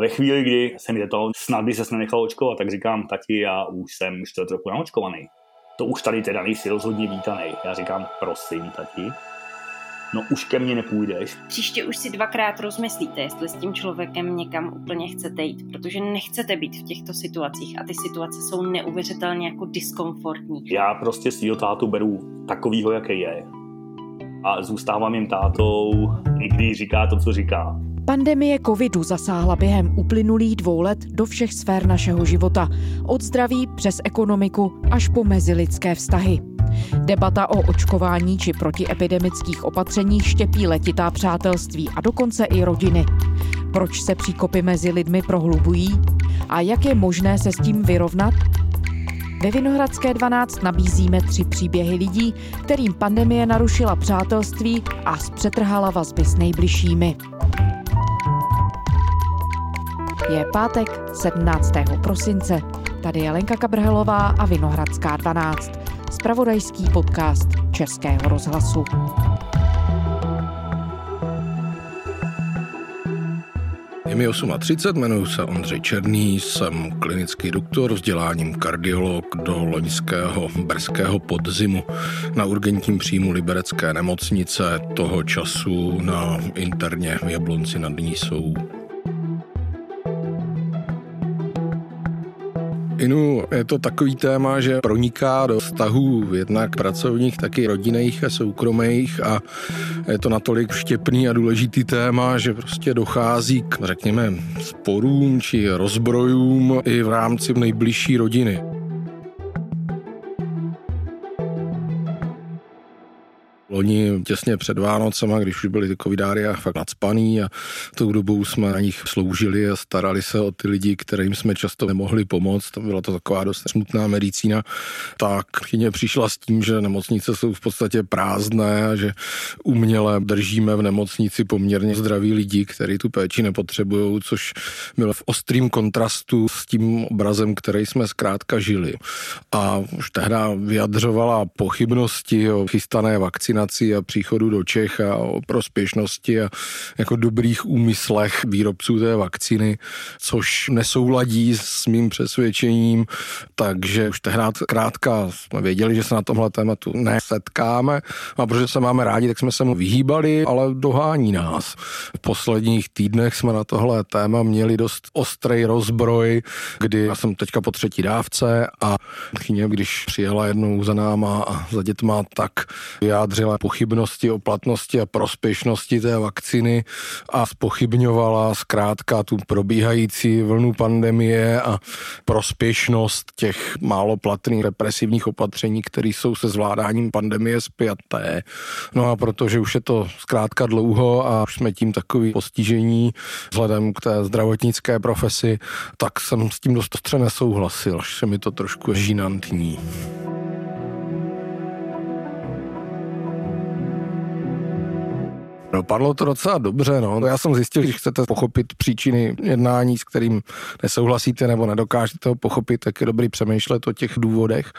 Ve chvíli, kdy se mi to snad by se nenechal očkovat, tak říkám, taky já už jsem čtvrt roku naočkovaný. To už tady teda nejsi rozhodně vítaný. Já říkám, prosím, tati, no už ke mně nepůjdeš. Příště už si dvakrát rozmyslíte, jestli s tím člověkem někam úplně chcete jít, protože nechcete být v těchto situacích a ty situace jsou neuvěřitelně jako diskomfortní. Já prostě svýho tátu beru takovýho, jaký je. A zůstávám jim tátou, i když říká to, co říká. Pandemie covidu zasáhla během uplynulých dvou let do všech sfér našeho života. Od zdraví přes ekonomiku až po mezilidské vztahy. Debata o očkování či protiepidemických opatřeních štěpí letitá přátelství a dokonce i rodiny. Proč se příkopy mezi lidmi prohlubují? A jak je možné se s tím vyrovnat? Ve Vinohradské 12 nabízíme tři příběhy lidí, kterým pandemie narušila přátelství a zpřetrhala vazby s nejbližšími. Je pátek 17. prosince. Tady je Lenka Kabrhelová a Vinohradská 12. Spravodajský podcast Českého rozhlasu. Je mi 38, jmenuji se Ondřej Černý, jsem klinický doktor vzděláním kardiolog do loňského brzkého podzimu na urgentním příjmu Liberecké nemocnice, toho času na interně v Jablonci nad Nísou. Inu, je to takový téma, že proniká do vztahů jednak pracovních, taky rodinných a soukromých a je to natolik štěpný a důležitý téma, že prostě dochází k, řekněme, sporům či rozbrojům i v rámci nejbližší rodiny. Loni těsně před Vánocema, když už byli ty covidária fakt nadspaný a tou dobou jsme na nich sloužili a starali se o ty lidi, kterým jsme často nemohli pomoct. To byla to taková dost smutná medicína. Tak chyně přišla s tím, že nemocnice jsou v podstatě prázdné a že uměle držíme v nemocnici poměrně zdraví lidi, kteří tu péči nepotřebují, což bylo v ostrým kontrastu s tím obrazem, který jsme zkrátka žili. A už tehdy vyjadřovala pochybnosti o chystané vakcinaci vakcinací a příchodu do Čech a o prospěšnosti a jako dobrých úmyslech výrobců té vakcíny, což nesouladí s mým přesvědčením, takže už tehdy krátka jsme věděli, že se na tomhle tématu nesetkáme a protože se máme rádi, tak jsme se mu vyhýbali, ale dohání nás. V posledních týdnech jsme na tohle téma měli dost ostrý rozbroj, kdy já jsem teďka po třetí dávce a chyně, když přijela jednou za náma a za dětma, tak vyjádřila pochybnosti o platnosti a prospěšnosti té vakciny a spochybňovala zkrátka tu probíhající vlnu pandemie a prospěšnost těch málo platných represivních opatření, které jsou se zvládáním pandemie spjaté. No a protože už je to zkrátka dlouho a už jsme tím takový postižení vzhledem k té zdravotnické profesi, tak jsem s tím dost ostře nesouhlasil, až se mi to trošku žínantní. Dopadlo to docela dobře, no. Já jsem zjistil, že chcete pochopit příčiny jednání, s kterým nesouhlasíte nebo nedokážete ho pochopit, tak je dobrý přemýšlet o těch důvodech.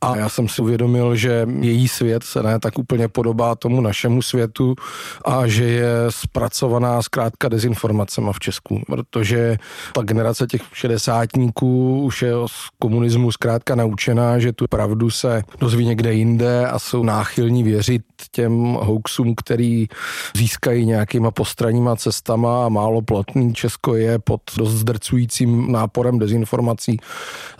A já jsem si uvědomil, že její svět se ne tak úplně podobá tomu našemu světu a že je zpracovaná zkrátka dezinformacema v Česku, protože ta generace těch šedesátníků už je z komunismu zkrátka naučená, že tu pravdu se dozví někde jinde a jsou náchylní věřit těm hoaxům, který získají nějakýma postranníma cestama a málo platný Česko je pod dost zdrcujícím náporem dezinformací,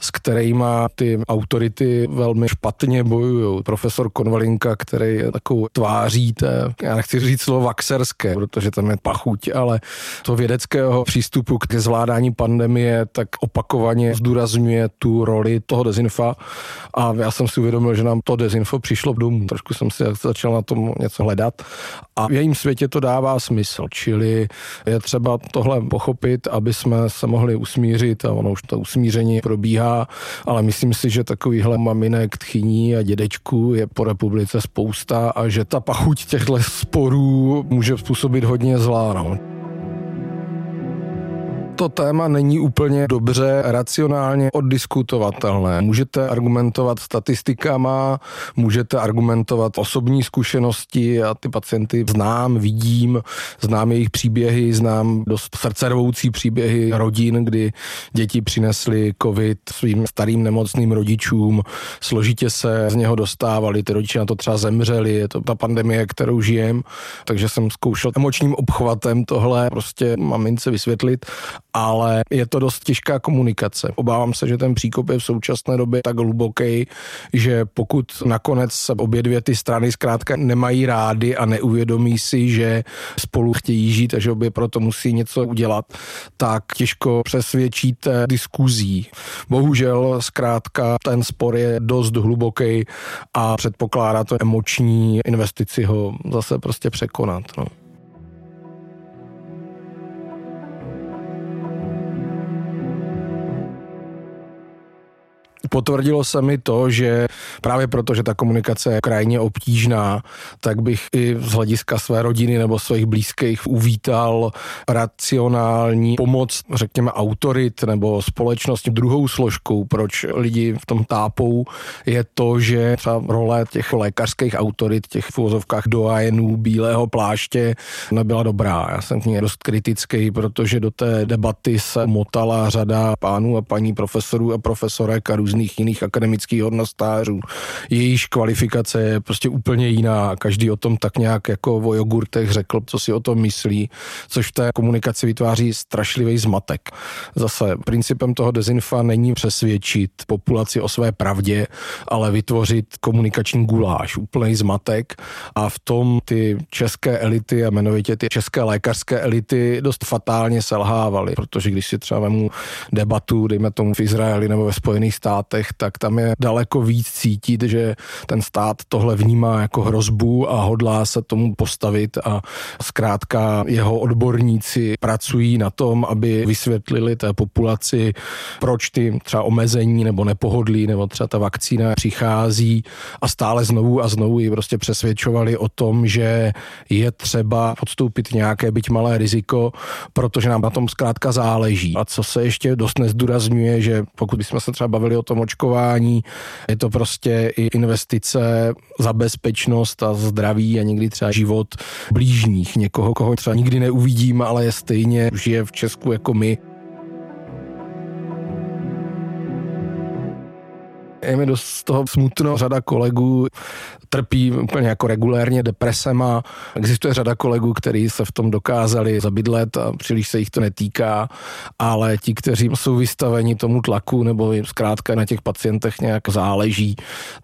s kterými ty autority velmi špatně bojují. Profesor Konvalinka, který je takovou tváří té, já nechci říct slovo vaxerské, protože tam je pachuť, ale to vědeckého přístupu k zvládání pandemie, tak opakovaně zdůrazňuje tu roli toho dezinfa a já jsem si uvědomil, že nám to dezinfo přišlo domů. Trošku jsem si začal na tom něco hledat a v jejím světě to dává smysl, čili je třeba tohle pochopit, aby jsme se mohli usmířit a ono už to usmíření probíhá, ale myslím si, že takovýhle maminek, tchyní a dědečků je po republice spousta a že ta pachuť těchto sporů může způsobit hodně zlá. No to téma není úplně dobře racionálně oddiskutovatelné. Můžete argumentovat statistikama, můžete argumentovat osobní zkušenosti a ty pacienty znám, vidím, znám jejich příběhy, znám dost srdcervoucí příběhy rodin, kdy děti přinesly covid svým starým nemocným rodičům, složitě se z něho dostávali, ty rodiče na to třeba zemřeli, je to ta pandemie, kterou žijem, takže jsem zkoušel emočním obchvatem tohle prostě mamince vysvětlit, ale je to dost těžká komunikace. Obávám se, že ten příkop je v současné době tak hluboký, že pokud nakonec se obě dvě ty strany zkrátka nemají rády a neuvědomí si, že spolu chtějí žít a že obě proto musí něco udělat, tak těžko přesvědčíte diskuzí. Bohužel zkrátka ten spor je dost hluboký a předpokládá to emoční investici ho zase prostě překonat. No. Potvrdilo se mi to, že právě proto, že ta komunikace je krajně obtížná, tak bych i z hlediska své rodiny nebo svých blízkých uvítal racionální pomoc, řekněme, autorit nebo společnosti. Druhou složkou, proč lidi v tom tápou, je to, že třeba role těch lékařských autorit, těch v úvozovkách doajenů bílého pláště nebyla dobrá. Já jsem k ní dost kritický, protože do té debaty se motala řada pánů a paní profesorů a profesorek a různých různých jiných akademických hodnostářů. Jejíž kvalifikace je prostě úplně jiná. Každý o tom tak nějak jako o jogurtech řekl, co si o tom myslí, což v té komunikaci vytváří strašlivý zmatek. Zase principem toho dezinfa není přesvědčit populaci o své pravdě, ale vytvořit komunikační guláš, úplný zmatek a v tom ty české elity a jmenovitě ty české lékařské elity dost fatálně selhávaly, protože když si třeba vemu debatu, dejme tomu v Izraeli nebo ve Spojených státech, státech, tak tam je daleko víc cítit, že ten stát tohle vnímá jako hrozbu a hodlá se tomu postavit a zkrátka jeho odborníci pracují na tom, aby vysvětlili té populaci, proč ty třeba omezení nebo nepohodlí nebo třeba ta vakcína přichází a stále znovu a znovu ji prostě přesvědčovali o tom, že je třeba podstoupit nějaké byť malé riziko, protože nám na tom zkrátka záleží. A co se ještě dost nezdůrazňuje, že pokud bychom se třeba bavili o tom očkování. Je to prostě i investice za bezpečnost a zdraví a někdy třeba život blížních, někoho, koho třeba nikdy neuvidím, ale je stejně žije v Česku jako my. Je mi dost z toho smutno. Řada kolegů trpí úplně jako regulérně depresema. Existuje řada kolegů, kteří se v tom dokázali zabydlet a příliš se jich to netýká, ale ti, kteří jsou vystaveni tomu tlaku nebo jim zkrátka na těch pacientech nějak záleží,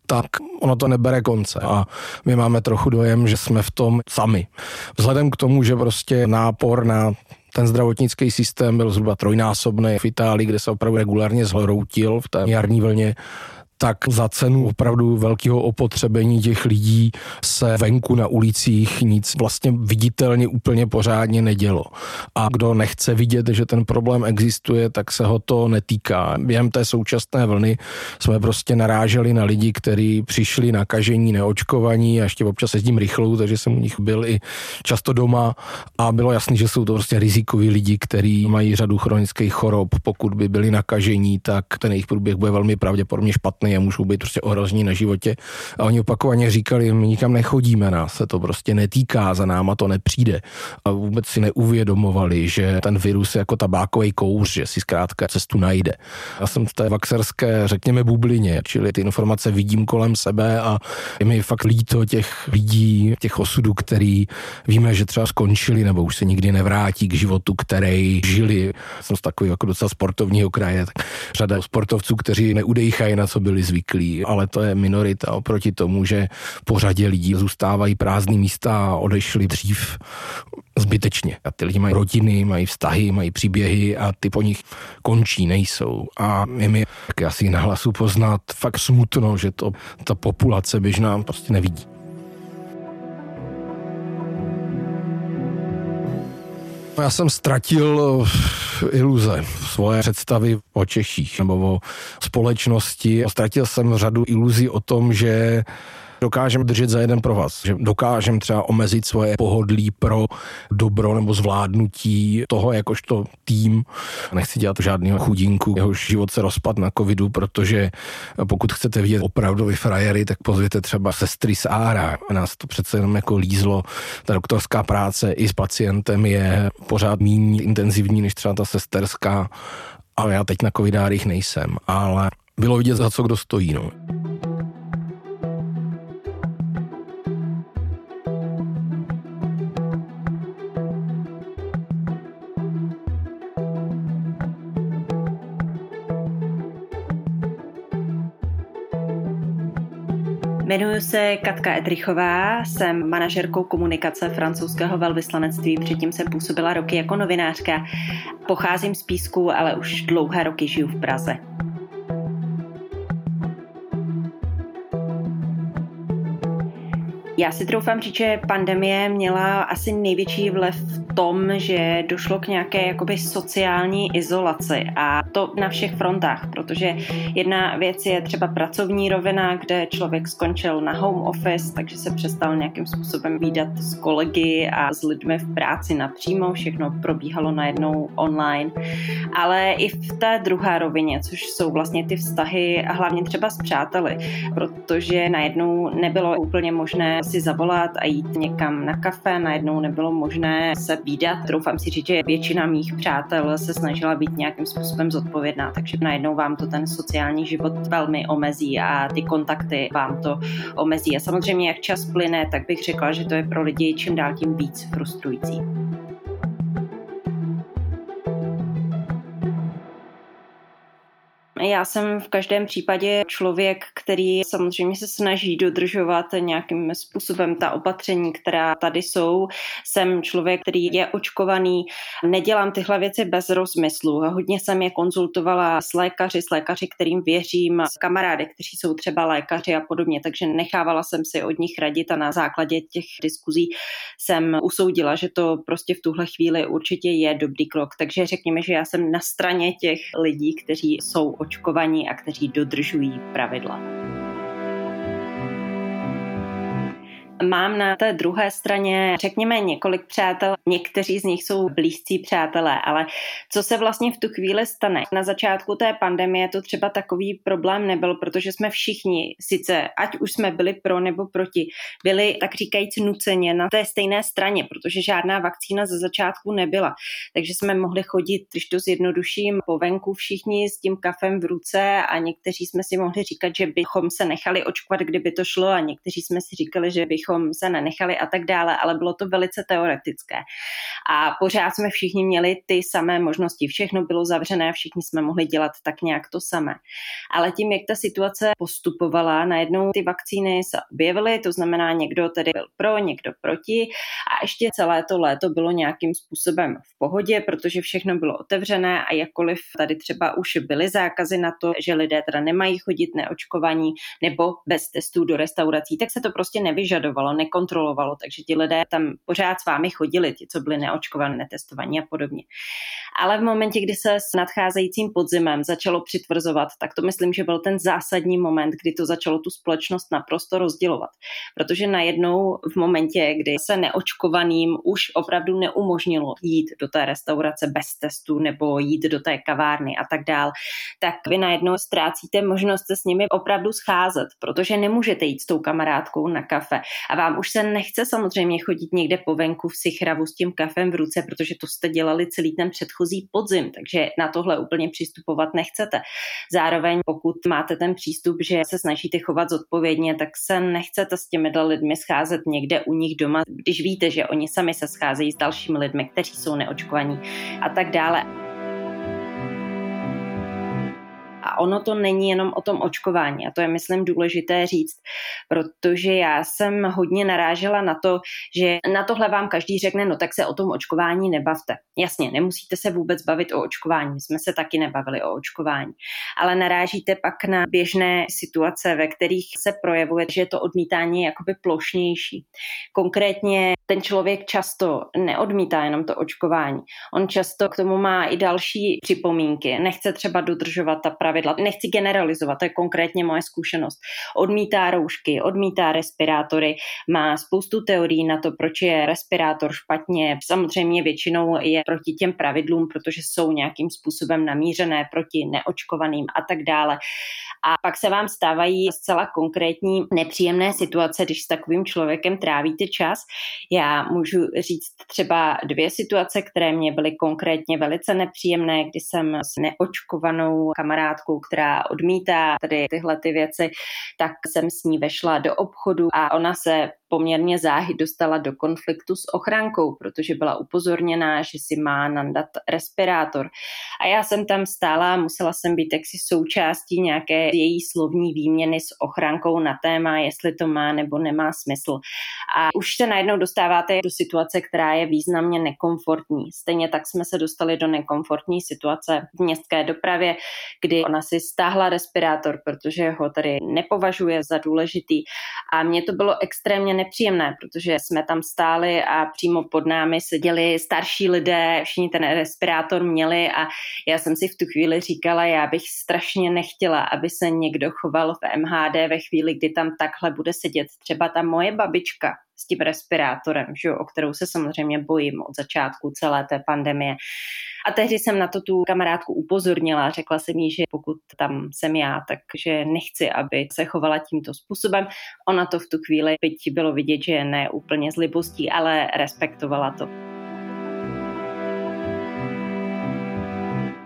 tak ono to nebere konce. A my máme trochu dojem, že jsme v tom sami. Vzhledem k tomu, že prostě nápor na ten zdravotnický systém byl zhruba trojnásobný v Itálii, kde se opravdu regulárně zhroutil v té jarní vlně, tak za cenu opravdu velkého opotřebení těch lidí se venku na ulicích nic vlastně viditelně úplně pořádně nedělo. A kdo nechce vidět, že ten problém existuje, tak se ho to netýká. Během té současné vlny jsme prostě naráželi na lidi, kteří přišli nakažení, neočkovaní a ještě občas jezdím rychlou, takže jsem u nich byl i často doma a bylo jasné, že jsou to prostě rizikoví lidi, kteří mají řadu chronických chorob. Pokud by byli nakažení, tak ten jejich průběh bude velmi pravděpodobně špatný špatný a můžou být prostě ohrozní na životě. A oni opakovaně říkali, my nikam nechodíme, nás se to prostě netýká, za náma to nepřijde. A vůbec si neuvědomovali, že ten virus je jako tabákový kouř, že si zkrátka cestu najde. Já jsem v té vaxerské, řekněme, bublině, čili ty informace vidím kolem sebe a je mi fakt líto těch lidí, těch osudů, který víme, že třeba skončili nebo už se nikdy nevrátí k životu, který žili. Jsem z takového jako docela sportovního kraje, tak řada sportovců, kteří neudejchají na co byli byli zvyklí, ale to je minorita oproti tomu, že po řadě lidí zůstávají prázdné místa a odešli dřív zbytečně. A ty lidi mají rodiny, mají vztahy, mají příběhy a ty po nich končí, nejsou. A je mi tak asi na hlasu poznat fakt smutno, že to ta populace běžná prostě nevidí. Já jsem ztratil eh, iluze, svoje představy o Češích nebo o společnosti. Ztratil jsem řadu iluzí o tom, že dokážeme držet za jeden pro vás, že dokážeme třeba omezit svoje pohodlí pro dobro nebo zvládnutí toho jakožto tým. Nechci dělat žádného chudinku, jeho život se rozpad na covidu, protože pokud chcete vidět opravdu frajery, tak pozvěte třeba sestry z Ára. Nás to přece jenom jako lízlo. Ta doktorská práce i s pacientem je pořád méně intenzivní než třeba ta sesterská ale já teď na covidárích nejsem, ale bylo vidět, za co kdo stojí. No. Jmenuji se Katka Edrichová, jsem manažerkou komunikace francouzského velvyslanectví, předtím jsem působila roky jako novinářka. Pocházím z Písku, ale už dlouhé roky žiju v Praze. Já si troufám říct, že pandemie měla asi největší vlev v tom, že došlo k nějaké jakoby sociální izolaci a to na všech frontách, protože jedna věc je třeba pracovní rovina, kde člověk skončil na home office, takže se přestal nějakým způsobem výdat s kolegy a s lidmi v práci napřímo, všechno probíhalo najednou online, ale i v té druhé rovině, což jsou vlastně ty vztahy a hlavně třeba s přáteli, protože najednou nebylo úplně možné si zavolat a jít někam na kafe, najednou nebylo možné se výdat. Troufám si říct, že většina mých přátel se snažila být nějakým způsobem zodpovědná, takže najednou vám to ten sociální život velmi omezí a ty kontakty vám to omezí. A samozřejmě, jak čas plyne, tak bych řekla, že to je pro lidi čím dál tím víc frustrující. Já jsem v každém případě člověk, který samozřejmě se snaží dodržovat nějakým způsobem ta opatření, která tady jsou. Jsem člověk, který je očkovaný, nedělám tyhle věci bez rozmyslu. Hodně jsem je konzultovala s lékaři, s lékaři, kterým věřím, s kamarády, kteří jsou třeba lékaři a podobně, takže nechávala jsem si od nich radit a na základě těch diskuzí jsem usoudila, že to prostě v tuhle chvíli určitě je dobrý krok. Takže řekněme, že já jsem na straně těch lidí, kteří jsou očkovaní a kteří dodržují pravidla. Mám na té druhé straně, řekněme, několik přátel, někteří z nich jsou blízcí přátelé, ale co se vlastně v tu chvíli stane? Na začátku té pandemie to třeba takový problém nebyl, protože jsme všichni, sice ať už jsme byli pro nebo proti, byli tak říkajíc nuceně na té stejné straně, protože žádná vakcína ze začátku nebyla. Takže jsme mohli chodit, když to zjednoduším, po venku všichni s tím kafem v ruce a někteří jsme si mohli říkat, že bychom se nechali očkovat, kdyby to šlo a někteří jsme si říkali, že bych bychom se nenechali a tak dále, ale bylo to velice teoretické. A pořád jsme všichni měli ty samé možnosti. Všechno bylo zavřené, všichni jsme mohli dělat tak nějak to samé. Ale tím, jak ta situace postupovala, najednou ty vakcíny se objevily, to znamená, někdo tedy byl pro, někdo proti a ještě celé to léto bylo nějakým způsobem v pohodě, protože všechno bylo otevřené a jakkoliv tady třeba už byly zákazy na to, že lidé teda nemají chodit neočkovaní nebo bez testů do restaurací, tak se to prostě nevyžadovalo nesledovalo, nekontrolovalo, takže ti lidé tam pořád s vámi chodili, ti, co byli neočkovaní, netestovaní a podobně. Ale v momentě, kdy se s nadcházejícím podzimem začalo přitvrzovat, tak to myslím, že byl ten zásadní moment, kdy to začalo tu společnost naprosto rozdělovat. Protože najednou v momentě, kdy se neočkovaným už opravdu neumožnilo jít do té restaurace bez testu nebo jít do té kavárny a tak dál, tak vy najednou ztrácíte možnost se s nimi opravdu scházet, protože nemůžete jít s tou kamarádkou na kafe a vám už se nechce samozřejmě chodit někde po venku v sichravu s tím kafem v ruce, protože to jste dělali celý ten předchozí podzim, takže na tohle úplně přistupovat nechcete. Zároveň, pokud máte ten přístup, že se snažíte chovat zodpovědně, tak se nechcete s těmi lidmi scházet někde u nich doma, když víte, že oni sami se scházejí s dalšími lidmi, kteří jsou neočkovaní a tak dále. Ono to není jenom o tom očkování. A to je, myslím, důležité říct, protože já jsem hodně narážela na to, že na tohle vám každý řekne, no tak se o tom očkování nebavte. Jasně, nemusíte se vůbec bavit o očkování. My jsme se taky nebavili o očkování. Ale narážíte pak na běžné situace, ve kterých se projevuje, že to odmítání je jakoby plošnější. Konkrétně ten člověk často neodmítá jenom to očkování. On často k tomu má i další připomínky. Nechce třeba dodržovat ta pravidla pravidla. Nechci generalizovat, to je konkrétně moje zkušenost. Odmítá roušky, odmítá respirátory, má spoustu teorií na to, proč je respirátor špatně. Samozřejmě většinou je proti těm pravidlům, protože jsou nějakým způsobem namířené proti neočkovaným a tak dále. A pak se vám stávají zcela konkrétní nepříjemné situace, když s takovým člověkem trávíte čas. Já můžu říct třeba dvě situace, které mě byly konkrétně velice nepříjemné, kdy jsem s neočkovanou kamarádkou, která odmítá tady tyhle ty věci, tak jsem s ní vešla do obchodu a ona se poměrně záhy dostala do konfliktu s ochránkou, protože byla upozorněná, že si má nandat respirátor. A já jsem tam stála, musela jsem být jaksi součástí nějaké její slovní výměny s ochránkou na téma, jestli to má nebo nemá smysl. A už se najednou dostáváte do situace, která je významně nekomfortní. Stejně tak jsme se dostali do nekomfortní situace v městské dopravě, kdy ona si stáhla respirátor, protože ho tady nepovažuje za důležitý. A mně to bylo extrémně nepříjemné, protože jsme tam stáli a přímo pod námi seděli starší lidé, všichni ten respirátor měli a já jsem si v tu chvíli říkala, já bych strašně nechtěla, aby se někdo choval v MHD ve chvíli, kdy tam takhle bude sedět. Třeba ta moje babička s tím respirátorem, že, o kterou se samozřejmě bojím od začátku celé té pandemie. A tehdy jsem na to tu kamarádku upozornila, řekla jsem jí, že pokud tam jsem já, takže nechci, aby se chovala tímto způsobem. Ona to v tu chvíli, byť bylo vidět, že ne úplně z libostí, ale respektovala to.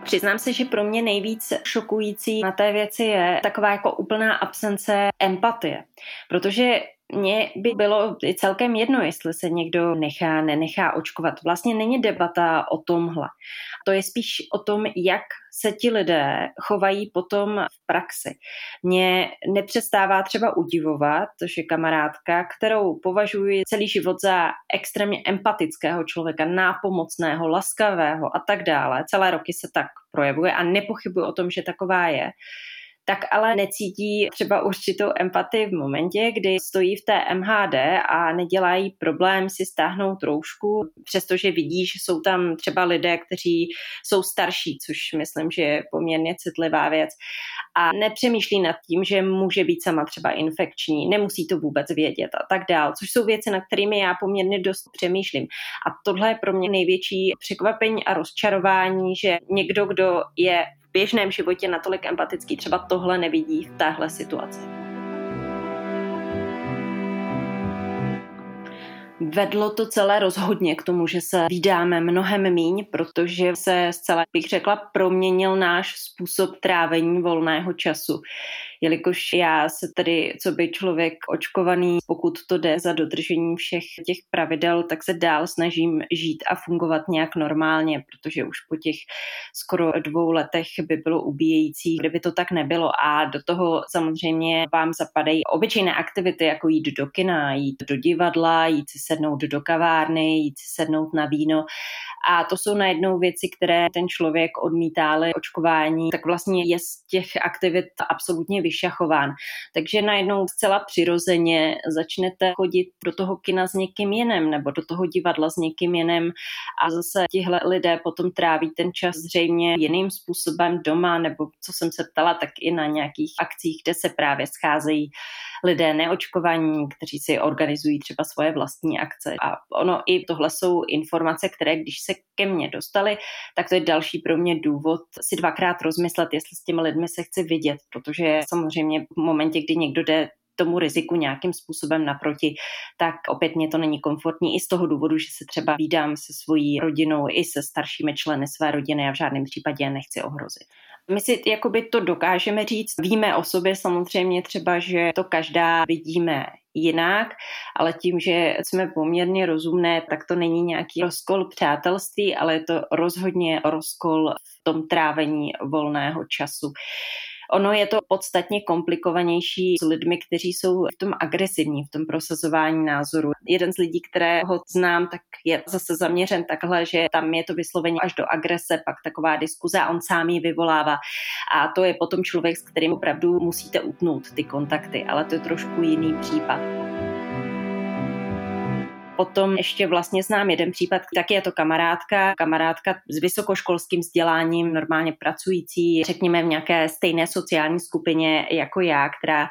Přiznám se, že pro mě nejvíc šokující na té věci je taková jako úplná absence empatie. Protože mně by bylo celkem jedno, jestli se někdo nechá, nenechá očkovat. Vlastně není debata o tomhle. To je spíš o tom, jak se ti lidé chovají potom v praxi. Mě nepřestává třeba udivovat, že kamarádka, kterou považuji celý život za extrémně empatického člověka, nápomocného, laskavého a tak dále, celé roky se tak projevuje a nepochybuji o tom, že taková je, tak ale necítí třeba určitou empatii v momentě, kdy stojí v té MHD a nedělají problém si stáhnout roušku, přestože vidí, že jsou tam třeba lidé, kteří jsou starší, což myslím, že je poměrně citlivá věc a nepřemýšlí nad tím, že může být sama třeba infekční, nemusí to vůbec vědět a tak dál, což jsou věci, na kterými já poměrně dost přemýšlím. A tohle je pro mě největší překvapení a rozčarování, že někdo, kdo je běžném životě natolik empatický, třeba tohle nevidí v téhle situaci. Vedlo to celé rozhodně k tomu, že se vydáme mnohem míň, protože se zcela, bych řekla, proměnil náš způsob trávení volného času jelikož já se tedy, co by člověk očkovaný, pokud to jde za dodržení všech těch pravidel, tak se dál snažím žít a fungovat nějak normálně, protože už po těch skoro dvou letech by bylo ubíjející, kdyby to tak nebylo. A do toho samozřejmě vám zapadají obyčejné aktivity, jako jít do kina, jít do divadla, jít si sednout do kavárny, jít si sednout na víno. A to jsou najednou věci, které ten člověk odmítá očkování, tak vlastně je z těch aktivit absolutně vyšachován. Takže najednou zcela přirozeně začnete chodit do toho kina s někým jiným nebo do toho divadla s někým jiným a zase tihle lidé potom tráví ten čas zřejmě jiným způsobem doma nebo co jsem se ptala, tak i na nějakých akcích, kde se právě scházejí lidé neočkovaní, kteří si organizují třeba svoje vlastní akce. A ono i tohle jsou informace, které když se ke mně dostaly, tak to je další pro mě důvod si dvakrát rozmyslet, jestli s těmi lidmi se chci vidět, protože samozřejmě v momentě, kdy někdo jde tomu riziku nějakým způsobem naproti, tak opět mě to není komfortní i z toho důvodu, že se třeba vídám se svojí rodinou i se staršími členy své rodiny a v žádném případě nechci ohrozit. My si jakoby to dokážeme říct, víme o sobě samozřejmě třeba, že to každá vidíme jinak, ale tím, že jsme poměrně rozumné, tak to není nějaký rozkol přátelství, ale je to rozhodně rozkol v tom trávení volného času. Ono je to podstatně komplikovanější s lidmi, kteří jsou v tom agresivní, v tom prosazování názoru. Jeden z lidí, kterého znám, tak je zase zaměřen takhle, že tam je to vysloveně až do agrese, pak taková diskuze a on sám ji vyvolává. A to je potom člověk, s kterým opravdu musíte utnout ty kontakty, ale to je trošku jiný případ potom ještě vlastně znám jeden případ, taky je to kamarádka, kamarádka s vysokoškolským vzděláním, normálně pracující, řekněme v nějaké stejné sociální skupině jako já, která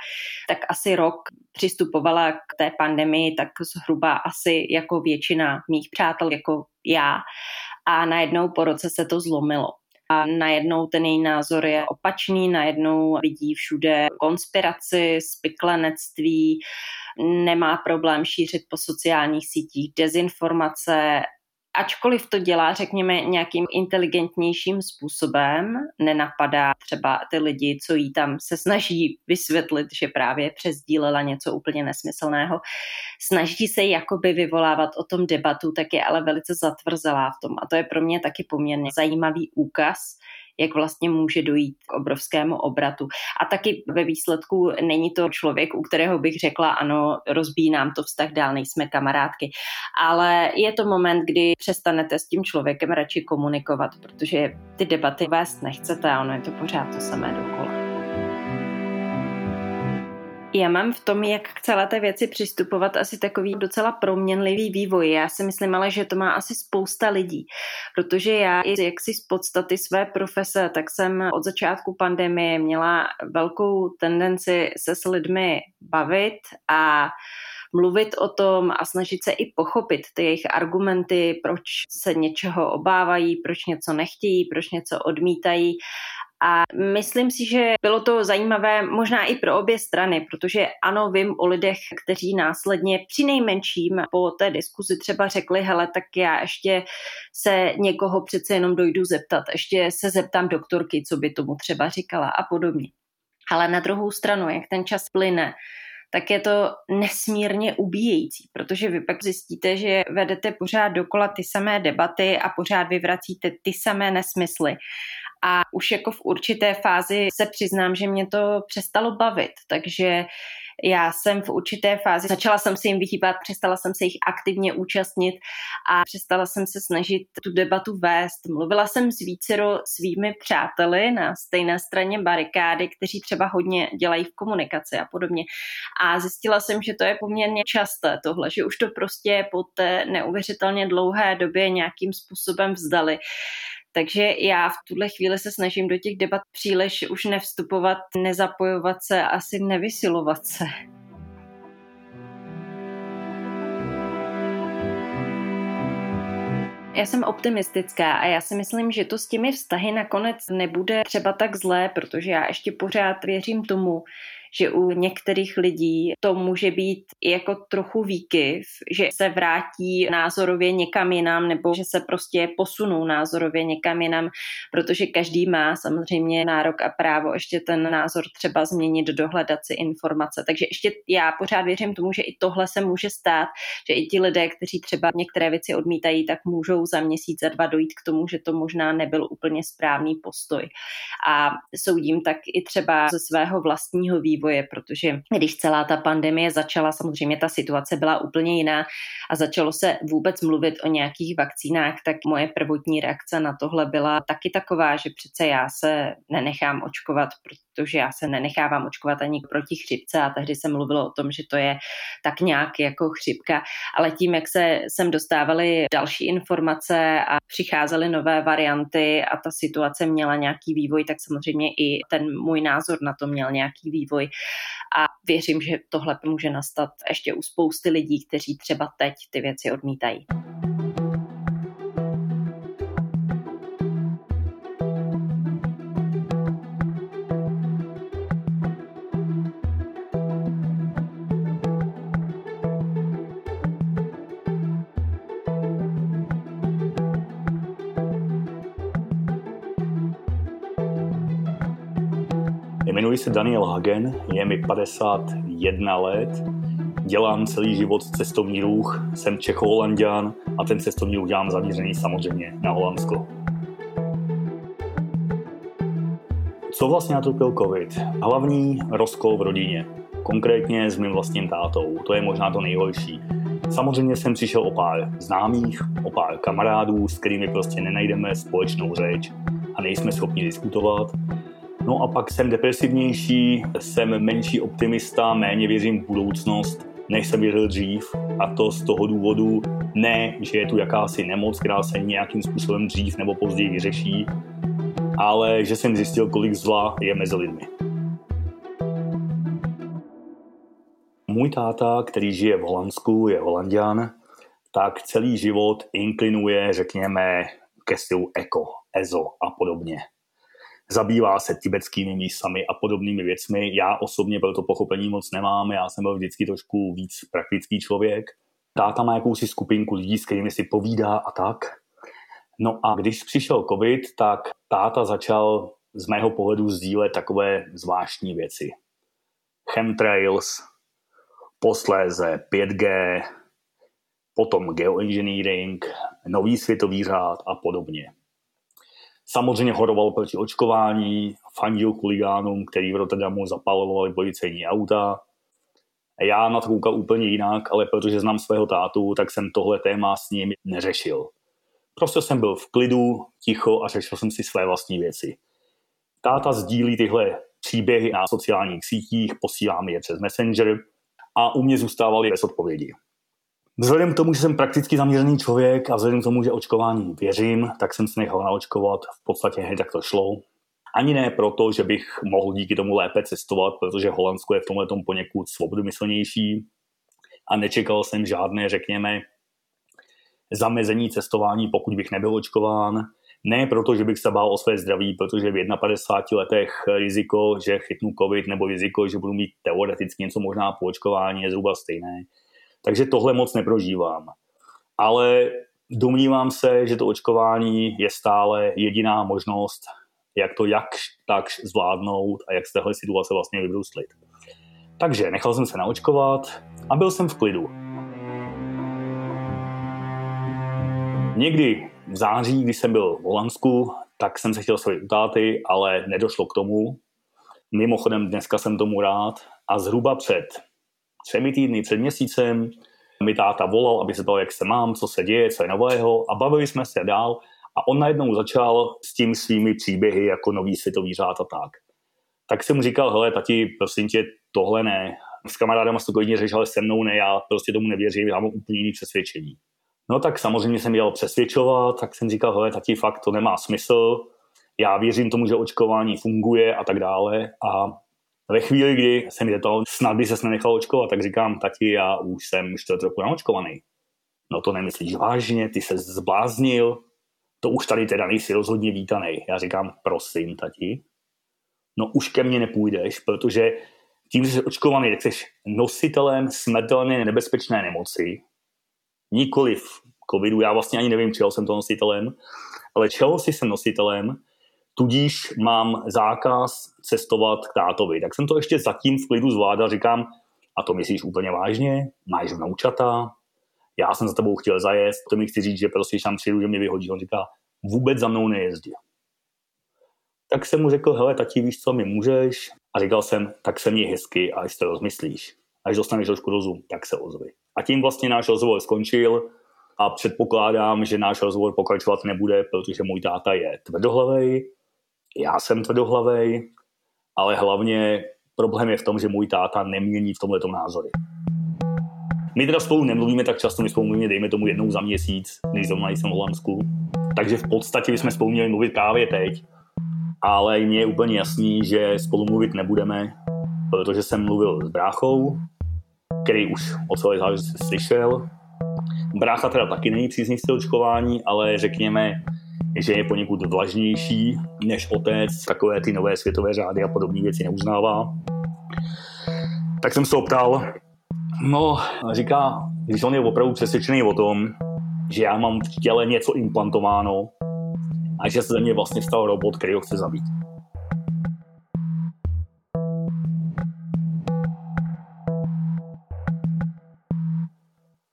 tak asi rok přistupovala k té pandemii tak zhruba asi jako většina mých přátel, jako já. A najednou po roce se to zlomilo a najednou ten její názor je opačný, najednou vidí všude konspiraci, spiklenectví, nemá problém šířit po sociálních sítích dezinformace ačkoliv to dělá, řekněme, nějakým inteligentnějším způsobem, nenapadá třeba ty lidi, co jí tam se snaží vysvětlit, že právě přezdílela něco úplně nesmyslného, snaží se jakoby vyvolávat o tom debatu, tak je ale velice zatvrzelá v tom. A to je pro mě taky poměrně zajímavý úkaz, jak vlastně může dojít k obrovskému obratu. A taky ve výsledku není to člověk, u kterého bych řekla, ano, rozbíjí nám to vztah dál, nejsme kamarádky. Ale je to moment, kdy přestanete s tím člověkem radši komunikovat, protože ty debaty vést nechcete a ono je to pořád to samé dokola. Já mám v tom, jak k celé té věci přistupovat, asi takový docela proměnlivý vývoj. Já si myslím ale, že to má asi spousta lidí, protože já, jak si z podstaty své profese, tak jsem od začátku pandemie měla velkou tendenci se s lidmi bavit a mluvit o tom a snažit se i pochopit ty jejich argumenty, proč se něčeho obávají, proč něco nechtějí, proč něco odmítají a myslím si, že bylo to zajímavé možná i pro obě strany, protože ano, vím o lidech, kteří následně při nejmenším po té diskuzi třeba řekli, hele, tak já ještě se někoho přece jenom dojdu zeptat, ještě se zeptám doktorky, co by tomu třeba říkala a podobně. Ale na druhou stranu, jak ten čas plyne, tak je to nesmírně ubíjející, protože vy pak zjistíte, že vedete pořád dokola ty samé debaty a pořád vyvracíte ty samé nesmysly a už jako v určité fázi se přiznám, že mě to přestalo bavit, takže já jsem v určité fázi, začala jsem se jim vyhýbat, přestala jsem se jich aktivně účastnit a přestala jsem se snažit tu debatu vést. Mluvila jsem s vícero svými přáteli na stejné straně barikády, kteří třeba hodně dělají v komunikaci a podobně. A zjistila jsem, že to je poměrně časté tohle, že už to prostě po té neuvěřitelně dlouhé době nějakým způsobem vzdali. Takže já v tuhle chvíli se snažím do těch debat příliš už nevstupovat, nezapojovat se, asi nevysilovat se. Já jsem optimistická a já si myslím, že to s těmi vztahy nakonec nebude třeba tak zlé, protože já ještě pořád věřím tomu, že u některých lidí to může být jako trochu výkyv, že se vrátí názorově někam jinam nebo že se prostě posunou názorově někam jinam, protože každý má samozřejmě nárok a právo ještě ten názor třeba změnit, dohledat si informace. Takže ještě já pořád věřím tomu, že i tohle se může stát, že i ti lidé, kteří třeba některé věci odmítají, tak můžou za měsíc, za dva dojít k tomu, že to možná nebyl úplně správný postoj. A soudím tak i třeba ze svého vlastního vývoje vývoje, protože když celá ta pandemie začala, samozřejmě ta situace byla úplně jiná a začalo se vůbec mluvit o nějakých vakcínách, tak moje prvotní reakce na tohle byla taky taková, že přece já se nenechám očkovat, protože já se nenechávám očkovat ani proti chřipce a tehdy se mluvilo o tom, že to je tak nějak jako chřipka, ale tím, jak se sem dostávaly další informace a přicházely nové varianty a ta situace měla nějaký vývoj, tak samozřejmě i ten můj názor na to měl nějaký vývoj a věřím, že tohle může nastat ještě u spousty lidí, kteří třeba teď ty věci odmítají. Se Daniel Hagen, je mi 51 let, dělám celý život cestovní ruch, jsem Čechoholandian a ten cestovní ruch dělám zaměřený samozřejmě na Holandsko. Co vlastně natopil covid? Hlavní rozkol v rodině. Konkrétně s mým vlastním tátou. To je možná to nejhorší. Samozřejmě jsem přišel o pár známých, o pár kamarádů, s kterými prostě nenajdeme společnou řeč a nejsme schopni diskutovat. No a pak jsem depresivnější, jsem menší optimista, méně věřím v budoucnost než jsem věřil dřív. A to z toho důvodu ne, že je tu jakási nemoc, která se nějakým způsobem dřív nebo později vyřeší, ale že jsem zjistil, kolik zla je mezi lidmi. Můj táta, který žije v Holandsku, je holandian, tak celý život inklinuje, řekněme, ke stylu eko, ezo a podobně. Zabývá se tibetskými místami a podobnými věcmi. Já osobně pro to pochopení moc nemám, já jsem byl vždycky trošku víc praktický člověk. Táta má jakousi skupinku lidí, s kterými si povídá a tak. No a když přišel covid, tak táta začal z mého pohledu sdílet takové zvláštní věci. Chemtrails, posléze 5G, potom geoengineering, nový světový řád a podobně. Samozřejmě horoval proti očkování, fandil kuligánům, který v Rotterdamu zapalovali policejní auta. Já na to koukal úplně jinak, ale protože znám svého tátu, tak jsem tohle téma s ním neřešil. Prostě jsem byl v klidu, ticho a řešil jsem si své vlastní věci. Táta sdílí tyhle příběhy na sociálních sítích, posílám je přes Messenger a u mě zůstávali bez odpovědi. Vzhledem k tomu, že jsem prakticky zaměřený člověk a vzhledem k tomu, že očkování věřím, tak jsem se nechal naočkovat. V podstatě hned tak to šlo. Ani ne proto, že bych mohl díky tomu lépe cestovat, protože Holandsko je v tomhle tom poněkud svobodomyslnější a nečekal jsem žádné, řekněme, zamezení cestování, pokud bych nebyl očkován. Ne proto, že bych se bál o své zdraví, protože v 51 letech riziko, že chytnu covid nebo riziko, že budu mít teoreticky něco možná po očkování je zhruba stejné. Takže tohle moc neprožívám. Ale domnívám se, že to očkování je stále jediná možnost, jak to jak tak zvládnout a jak z téhle situace vlastně vybruslit. Takže nechal jsem se naočkovat a byl jsem v klidu. Někdy v září, když jsem byl v Holandsku, tak jsem se chtěl svojit u táty, ale nedošlo k tomu. Mimochodem dneska jsem tomu rád a zhruba před třemi týdny, před měsícem mi táta volal, aby se ptal, jak se mám, co se děje, co je nového a bavili jsme se dál a on najednou začal s tím svými příběhy jako nový světový řád a tak. Tak jsem mu říkal, hele tati, prosím tě, tohle ne. S kamarádem to klidně řešil, ale se mnou ne, já prostě tomu nevěřím, já mám úplně jiný přesvědčení. No tak samozřejmě jsem jel přesvědčovat, tak jsem říkal, hele tati, fakt to nemá smysl, já věřím tomu, že očkování funguje a tak dále a ve chvíli, kdy jsem je to, snad by se nenechal očkovat, tak říkám, tati, já už jsem čtvrt roku naočkovaný. No to nemyslíš vážně, ty se zbláznil, to už tady teda nejsi rozhodně vítaný. Já říkám, prosím, tati, no už ke mně nepůjdeš, protože tím, že jsi očkovaný, tak jsi nositelem smrtelné nebezpečné nemoci, nikoliv covidu, já vlastně ani nevím, čeho jsem to nositelem, ale čeho jsi jsem nositelem tudíž mám zákaz cestovat k tátovi. Tak jsem to ještě zatím v klidu zvládal, říkám, a to myslíš úplně vážně? Máš vnoučata? Já jsem za tebou chtěl zajet, to mi chci říct, že prostě tam přijdu, že mě vyhodí. On říká, vůbec za mnou nejezdí. Tak jsem mu řekl, hele, tati, víš co, mi můžeš? A říkal jsem, tak se mě hezky a až to rozmyslíš. Až dostaneš trošku rozum, tak se ozvi. A tím vlastně náš rozhovor skončil a předpokládám, že náš rozhovor pokračovat nebude, protože můj táta je tvrdohlavý, já jsem tvrdohlavej, ale hlavně problém je v tom, že můj táta nemění v tomhle názory. My teda spolu nemluvíme tak často, my spolu mluvíme, dejme tomu jednou za měsíc, než zrovna jsem v Holandsku. Takže v podstatě bychom spolu měli mluvit právě teď, ale mně je úplně jasný, že spolu mluvit nebudeme, protože jsem mluvil s bráchou, který už o celé záležitosti slyšel. Brácha teda taky není příznivce očkování, ale řekněme, že je poněkud vlažnější než otec, takové ty nové světové řády a podobné věci neuznává. Tak jsem se optal, no, říká, když on je opravdu přesvědčený o tom, že já mám v těle něco implantováno a že se ze mě vlastně stal robot, který ho chce zabít.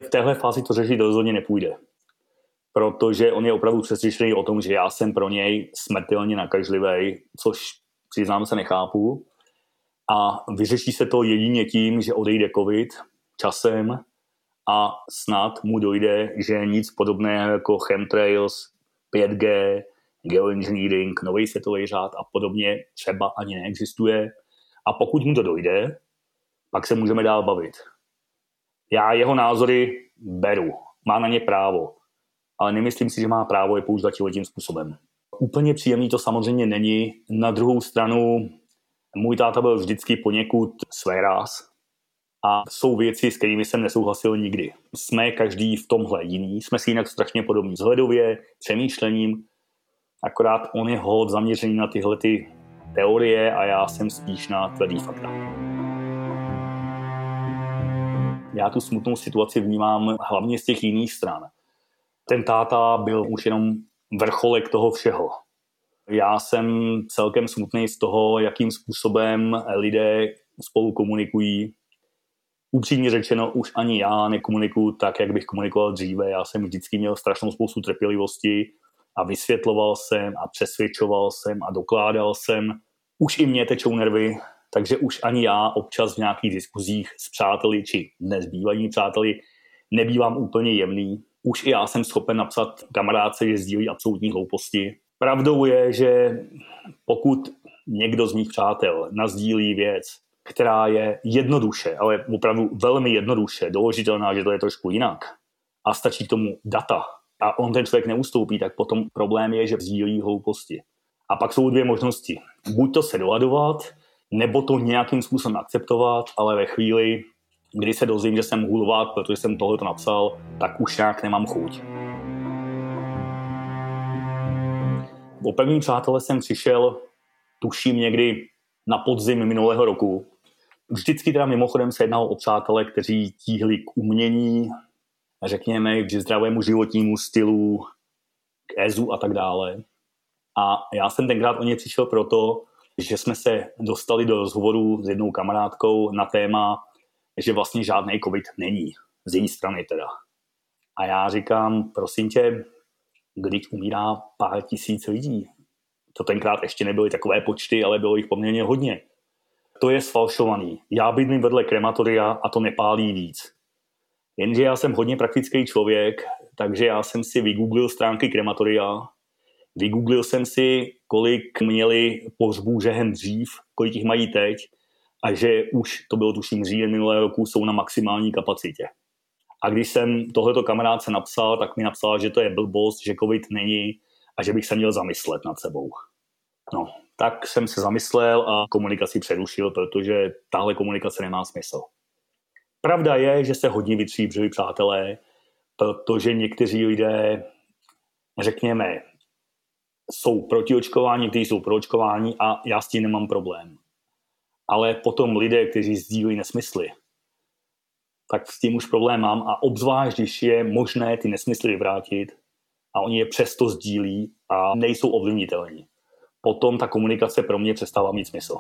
V téhle fázi to řešit rozhodně nepůjde protože on je opravdu přesvědčený o tom, že já jsem pro něj smrtelně nakažlivý, což přiznám se nechápu. A vyřeší se to jedině tím, že odejde covid časem a snad mu dojde, že nic podobného jako chemtrails, 5G, geoengineering, nový světový řád a podobně třeba ani neexistuje. A pokud mu to dojde, pak se můžeme dál bavit. Já jeho názory beru, má na ně právo, ale nemyslím si, že má právo je používat tím způsobem. Úplně příjemný to samozřejmě není. Na druhou stranu, můj táta byl vždycky poněkud své ráz a jsou věci, s kterými jsem nesouhlasil nikdy. Jsme každý v tomhle jiný, jsme si jinak strašně podobní vzhledově, přemýšlením, akorát on je hod zaměřený na tyhle ty teorie a já jsem spíš na tvrdý fakta. Já tu smutnou situaci vnímám hlavně z těch jiných stran. Ten táta byl už jenom vrcholek toho všeho. Já jsem celkem smutný z toho, jakým způsobem lidé spolu komunikují. Upřímně řečeno, už ani já nekomunikuju tak, jak bych komunikoval dříve. Já jsem vždycky měl strašnou spoustu trpělivosti a vysvětloval jsem a přesvědčoval jsem a dokládal jsem. Už i mě tečou nervy, takže už ani já občas v nějakých diskuzích s přáteli či nezbývajími přáteli nebývám úplně jemný. Už i já jsem schopen napsat kamarádce, že sdílí absolutní hlouposti. Pravdou je, že pokud někdo z mých přátel nazdílí věc, která je jednoduše, ale opravdu velmi jednoduše doložitelná, že to je trošku jinak, a stačí k tomu data, a on ten člověk neustoupí, tak potom problém je, že sdílí hlouposti. A pak jsou dvě možnosti. Buď to se doladovat, nebo to nějakým způsobem akceptovat, ale ve chvíli, kdy se dozvím, že jsem hulovat, protože jsem tohle napsal, tak už nějak nemám chuť. O první přátelé jsem přišel, tuším někdy na podzim minulého roku. Vždycky teda mimochodem se jednalo o přátele, kteří tíhli k umění, řekněme, k zdravému životnímu stylu, k EZU a tak dále. A já jsem tenkrát o ně přišel proto, že jsme se dostali do rozhovoru s jednou kamarádkou na téma, že vlastně žádný covid není. Z její strany teda. A já říkám, prosím tě, když umírá pár tisíc lidí, to tenkrát ještě nebyly takové počty, ale bylo jich poměrně hodně. To je sfalšovaný. Já bydlím vedle krematoria a to nepálí víc. Jenže já jsem hodně praktický člověk, takže já jsem si vygooglil stránky krematoria, vygooglil jsem si, kolik měli pohřbů žehen dřív, kolik jich mají teď a že už, to bylo tuším říjen minulého roku, jsou na maximální kapacitě. A když jsem tohleto kamarádce napsal, tak mi napsal, že to je blbost, že covid není a že bych se měl zamyslet nad sebou. No, tak jsem se zamyslel a komunikaci přerušil, protože tahle komunikace nemá smysl. Pravda je, že se hodně vytříbřili přátelé, protože někteří lidé, řekněme, jsou proti očkování, někteří jsou pro očkování a já s tím nemám problém. Ale potom lidé, kteří sdílí nesmysly, tak s tím už problém mám a obzvlášť, když je možné ty nesmysly vyvrátit a oni je přesto sdílí a nejsou ovlivnitelní. Potom ta komunikace pro mě přestává mít smysl.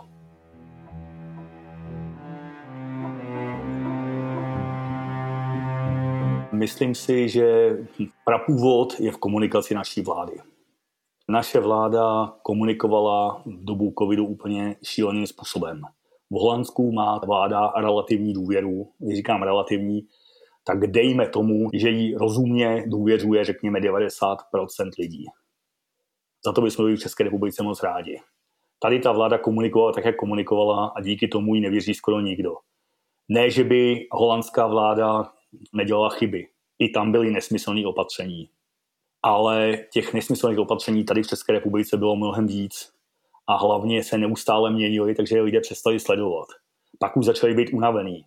Myslím si, že prapůvod je v komunikaci naší vlády. Naše vláda komunikovala v dobu covidu úplně šíleným způsobem. V Holandsku má vláda relativní důvěru, když říkám relativní, tak dejme tomu, že jí rozumně důvěřuje, řekněme, 90% lidí. Za to bychom byli v České republice moc rádi. Tady ta vláda komunikovala tak, jak komunikovala a díky tomu jí nevěří skoro nikdo. Ne, že by holandská vláda nedělala chyby. I tam byly nesmyslné opatření. Ale těch nesmyslných opatření tady v České republice bylo mnohem víc. A hlavně se neustále měnily, takže lidé přestali sledovat. Pak už začali být unavený.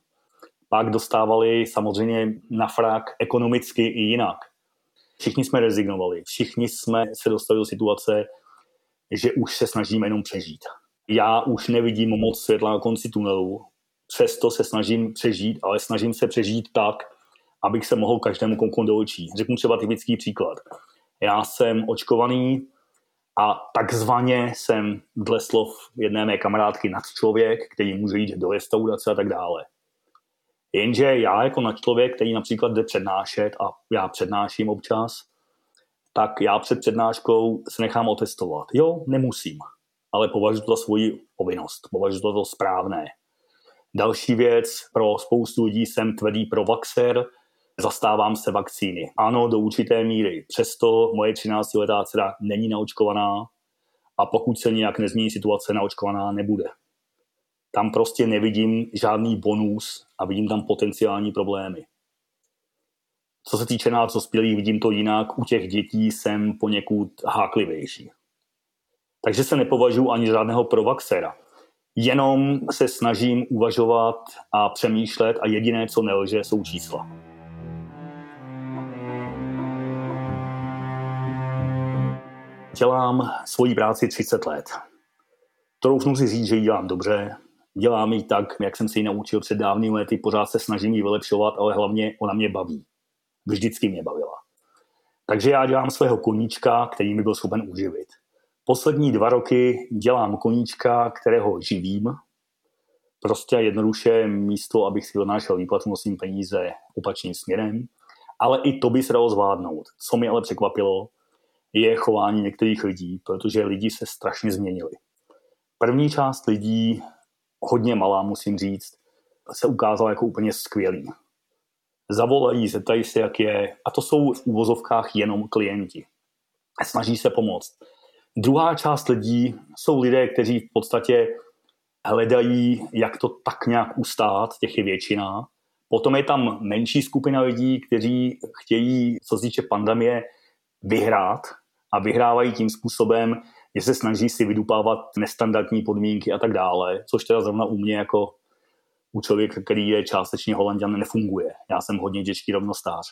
Pak dostávali samozřejmě na frak ekonomicky i jinak. Všichni jsme rezignovali. Všichni jsme se dostali do situace, že už se snažíme jenom přežít. Já už nevidím moc světla na konci tunelu, přesto se snažím přežít, ale snažím se přežít tak, abych se mohl každému očí. Řeknu třeba typický příklad. Já jsem očkovaný a takzvaně jsem dle slov jedné mé kamarádky nad člověk, který může jít do restaurace a tak dále. Jenže já jako nad člověk, který například jde přednášet a já přednáším občas, tak já před přednáškou se nechám otestovat. Jo, nemusím, ale považuji to za svoji povinnost, považuji to za správné. Další věc, pro spoustu lidí jsem tvrdý provaxer, zastávám se vakcíny. Ano, do určité míry. Přesto moje 13-letá dcera není naočkovaná a pokud se nějak nezmění situace, naočkovaná nebude. Tam prostě nevidím žádný bonus a vidím tam potenciální problémy. Co se týče nás dospělých, vidím to jinak. U těch dětí jsem poněkud háklivější. Takže se nepovažuji ani žádného provaxera. Jenom se snažím uvažovat a přemýšlet a jediné, co nelže, jsou čísla. Dělám svoji práci 30 let. Troufnu si říct, že ji dělám dobře. Dělám ji tak, jak jsem si ji naučil před dávnými lety. Pořád se snažím ji vylepšovat, ale hlavně ona mě baví. Vždycky mě bavila. Takže já dělám svého koníčka, který mi byl schopen uživit. Poslední dva roky dělám koníčka, kterého živím. Prostě jednoduše místo, abych si donášel výplatu, nosím peníze opačným směrem. Ale i to by se dalo zvládnout. Co mi ale překvapilo, je chování některých lidí, protože lidi se strašně změnili. První část lidí, hodně malá musím říct, se ukázala jako úplně skvělý. Zavolají, zeptají se, jak je, a to jsou v úvozovkách jenom klienti. Snaží se pomoct. Druhá část lidí jsou lidé, kteří v podstatě hledají, jak to tak nějak ustát, těch je většina. Potom je tam menší skupina lidí, kteří chtějí, co se týče pandemie, vyhrát a vyhrávají tím způsobem, že se snaží si vydupávat nestandardní podmínky a tak dále, což teda zrovna u mě jako u člověka, který je částečně holanděn, nefunguje. Já jsem hodně těžký rovnostář.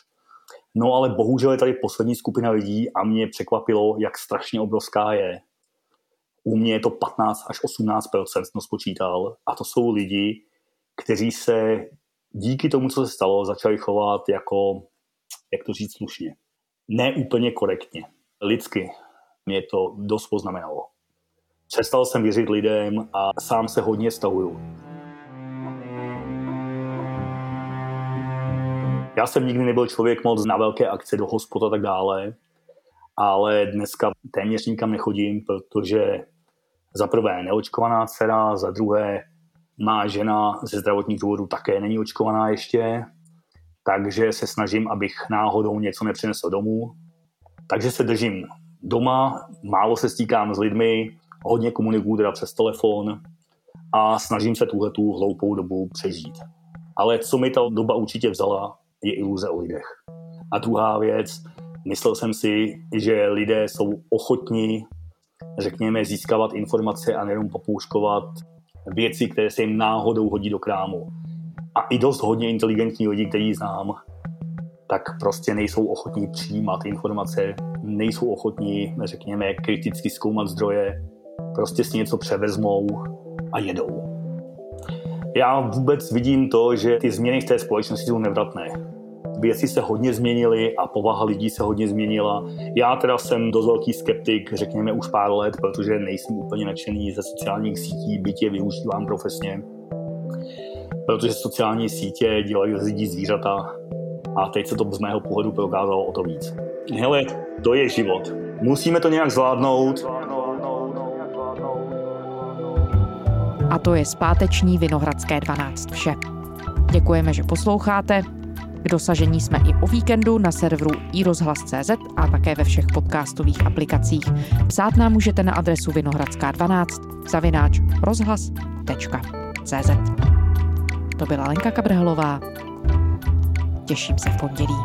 No ale bohužel je tady poslední skupina lidí a mě překvapilo, jak strašně obrovská je. U mě je to 15 až 18% jsem spočítal a to jsou lidi, kteří se díky tomu, co se stalo, začali chovat jako, jak to říct slušně, ne úplně korektně. Lidsky mě to dost poznamenalo. Přestal jsem věřit lidem a sám se hodně stahuju. Já jsem nikdy nebyl člověk moc na velké akce do hospod a tak dále, ale dneska téměř nikam nechodím, protože za prvé neočkovaná dcera, za druhé má žena ze zdravotních důvodů také není očkovaná ještě, takže se snažím, abych náhodou něco nepřinesl domů. Takže se držím doma, málo se stýkám s lidmi, hodně komunikuju teda přes telefon a snažím se tuhle tu hloupou dobu přežít. Ale co mi ta doba určitě vzala, je iluze o lidech. A druhá věc, myslel jsem si, že lidé jsou ochotní, řekněme, získávat informace a nejenom popouškovat věci, které se jim náhodou hodí do krámu. A i dost hodně inteligentní lidi, který znám, tak prostě nejsou ochotní přijímat informace, nejsou ochotní, řekněme, kriticky zkoumat zdroje, prostě si něco převezmou a jedou. Já vůbec vidím to, že ty změny v té společnosti jsou nevratné. Věci se hodně změnily a povaha lidí se hodně změnila. Já teda jsem dost velký skeptik, řekněme už pár let, protože nejsem úplně nadšený ze sociálních sítí, je využívám profesně. Protože sociální sítě dělají z lidí zvířata a teď se to z mého pohledu prokázalo o to víc. Hele, to je život. Musíme to nějak zvládnout. A to je zpáteční Vinohradské 12 vše. Děkujeme, že posloucháte. K dosažení jsme i o víkendu na serveru iRozhlas.cz a také ve všech podcastových aplikacích. Psát nám můžete na adresu vinohradská12 zavináč rozhlas.cz To byla Lenka Kabrhalová. Těším se v pondělí.